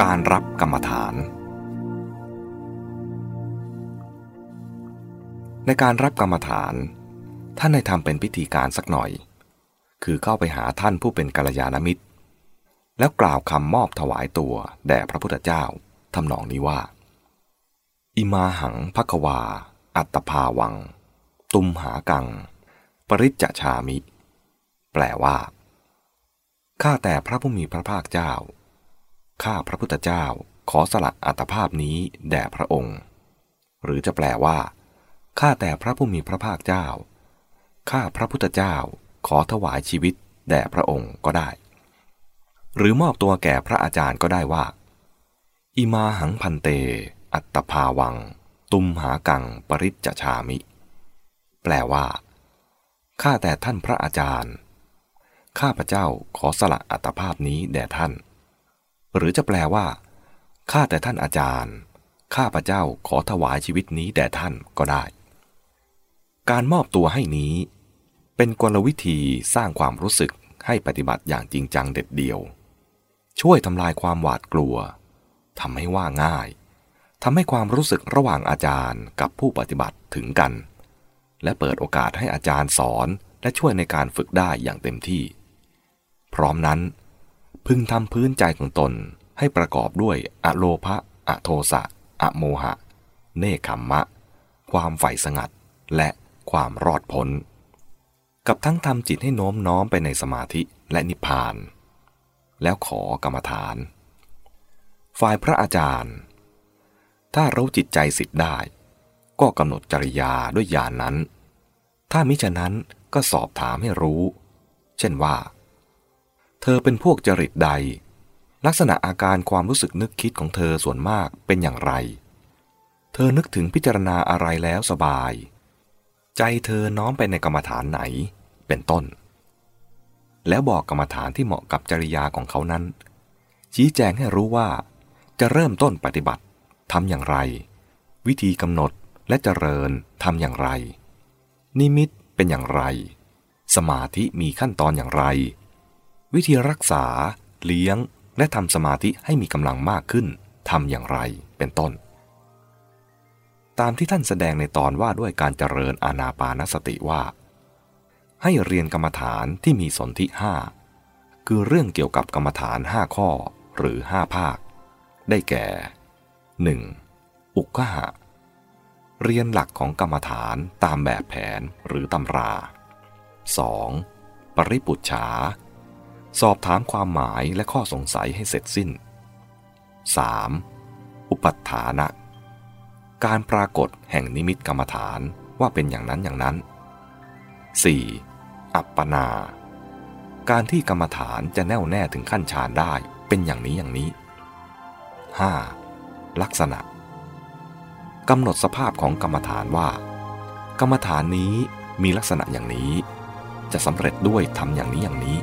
การรับกรรมฐาน ในการรับกรรมฐาน ท่านให้ทำเป็นพิธีการสักหน่อย คือเข้าไปหาท่านผู้เป็นกัลยาณมิตร แล้วกล่าวคำมอบถวายตัวแด่พระพุทธเจ้าทำนองนี้ว่า อิมาหังภควา อัตภาวัง ตุมหากัง ปริจจชามิ แปลว่า ข้าแต่พระผู้มีพระภาคเจ้า ข้าพระพุทธเจ้าขอสละอัตภาพนี้แด่พระองค์ หรือจะแปลว่า ข้าแต่พระผู้มีพระภาคเจ้า ข้าพระพุทธเจ้าขอถวายชีวิตแด่พระองค์ก็ได้ หรือมอบตัวแก่พระอาจารย์ก็ได้ว่า อิมาหังพันเต อัตภาวัง ตุมหากังปริจจชามิ แปลว่า ข้าแต่ท่านพระอาจารย์ ข้าพระเจ้าขอสละอัตภาพนี้แด่ท่าน หรือจะแปลว่า ข้าแต่ท่านอาจารย์ ข้าพระเจ้าขอถวายชีวิตนี้แด่ท่านก็ได้ การมอบตัวให้นี้ เป็นกลวิธีสร้างความรู้สึกให้ปฏิบัติอย่างจริงจังเด็ดเดียว ช่วยทำลายความหวาดกลัว ทำให้ว่าง่าย ทำให้ความรู้สึกระหว่างอาจารย์กับผู้ปฏิบัติถึงกัน และเปิดโอกาสให้อาจารย์สอนและช่วยในการฝึกได้อย่างเต็มที่ พร้อมนั้น พึงทำพื้นใจของตนให้ประกอบด้วยอโลภะอโทสะ อโมหะ เนคขมมะ ความใฝ่สงัด และความรอดพ้น กับทั้งทำจิตให้โน้มน้อมไปในสมาธิและนิพพาน แล้วขอกรรมฐาน ฝ่ายพระอาจารย์ ถ้ารู้จิตใจสิทธิ์ได้ ก็กำหนดจริยาด้วยญาณนนั้น ถ้ามิฉะนั้นก็สอบถามให้รู้ เช่นว่า เธอเป็นพวกจริตใด ลักษณะอาการความรู้สึกนึกคิดของเธอส่วนมากเป็นอย่างไร เธอนึกถึงพิจารณาอะไรแล้วสบาย ใจเธอน้อมไปในกรรมฐานไหน เป็นต้น แล้วบอกกรรมฐานที่เหมาะกับจริยาของเขานั้น ชี้แจงให้รู้ว่า จะเริ่มต้นปฏิบัติทำอย่างไร วิธีกำหนดและเจริญทำอย่างไร นิมิตเป็นอย่างไร สมาธิมีขั้นตอนอย่างไร วิธีรักษา เลี้ยง และทำสมาธิให้มีกำลังมากขึ้นทำอย่างไรเป็นต้น ตามที่ท่านแสดงในตอนว่าด้วยการเจริญอาณาปานสติว่า ให้เรียนกรรมฐานที่มีสนธิห้าคือเรื่องเกี่ยวกับกรรมฐานห้าข้อหรือห้าภาค ได้แก่ 1. อุกขหะ เรียนหลักของกรรมฐานตามแบบแผนหรือตำรา 2. ปริปุจฉา สอบถามความหมายและข้อสงสัยให้เสร็จสิ้น 3. อุปัฏฐานะ การปรากฏแห่งนิมิตกรรมฐานว่าเป็นอย่างนั้นอย่างนั้น 4. อัปปนา การที่กรรมฐานจะแน่วแน่ถึงขั้นฌานได้เป็นอย่างนี้อย่างนี้ 5. ลักษณะกำหนดสภาพของกรรมฐานว่า กรรมฐานนี้มีลักษณะอย่างนี้ จะสำเร็จด้วยทำอย่างนี้อย่างนี้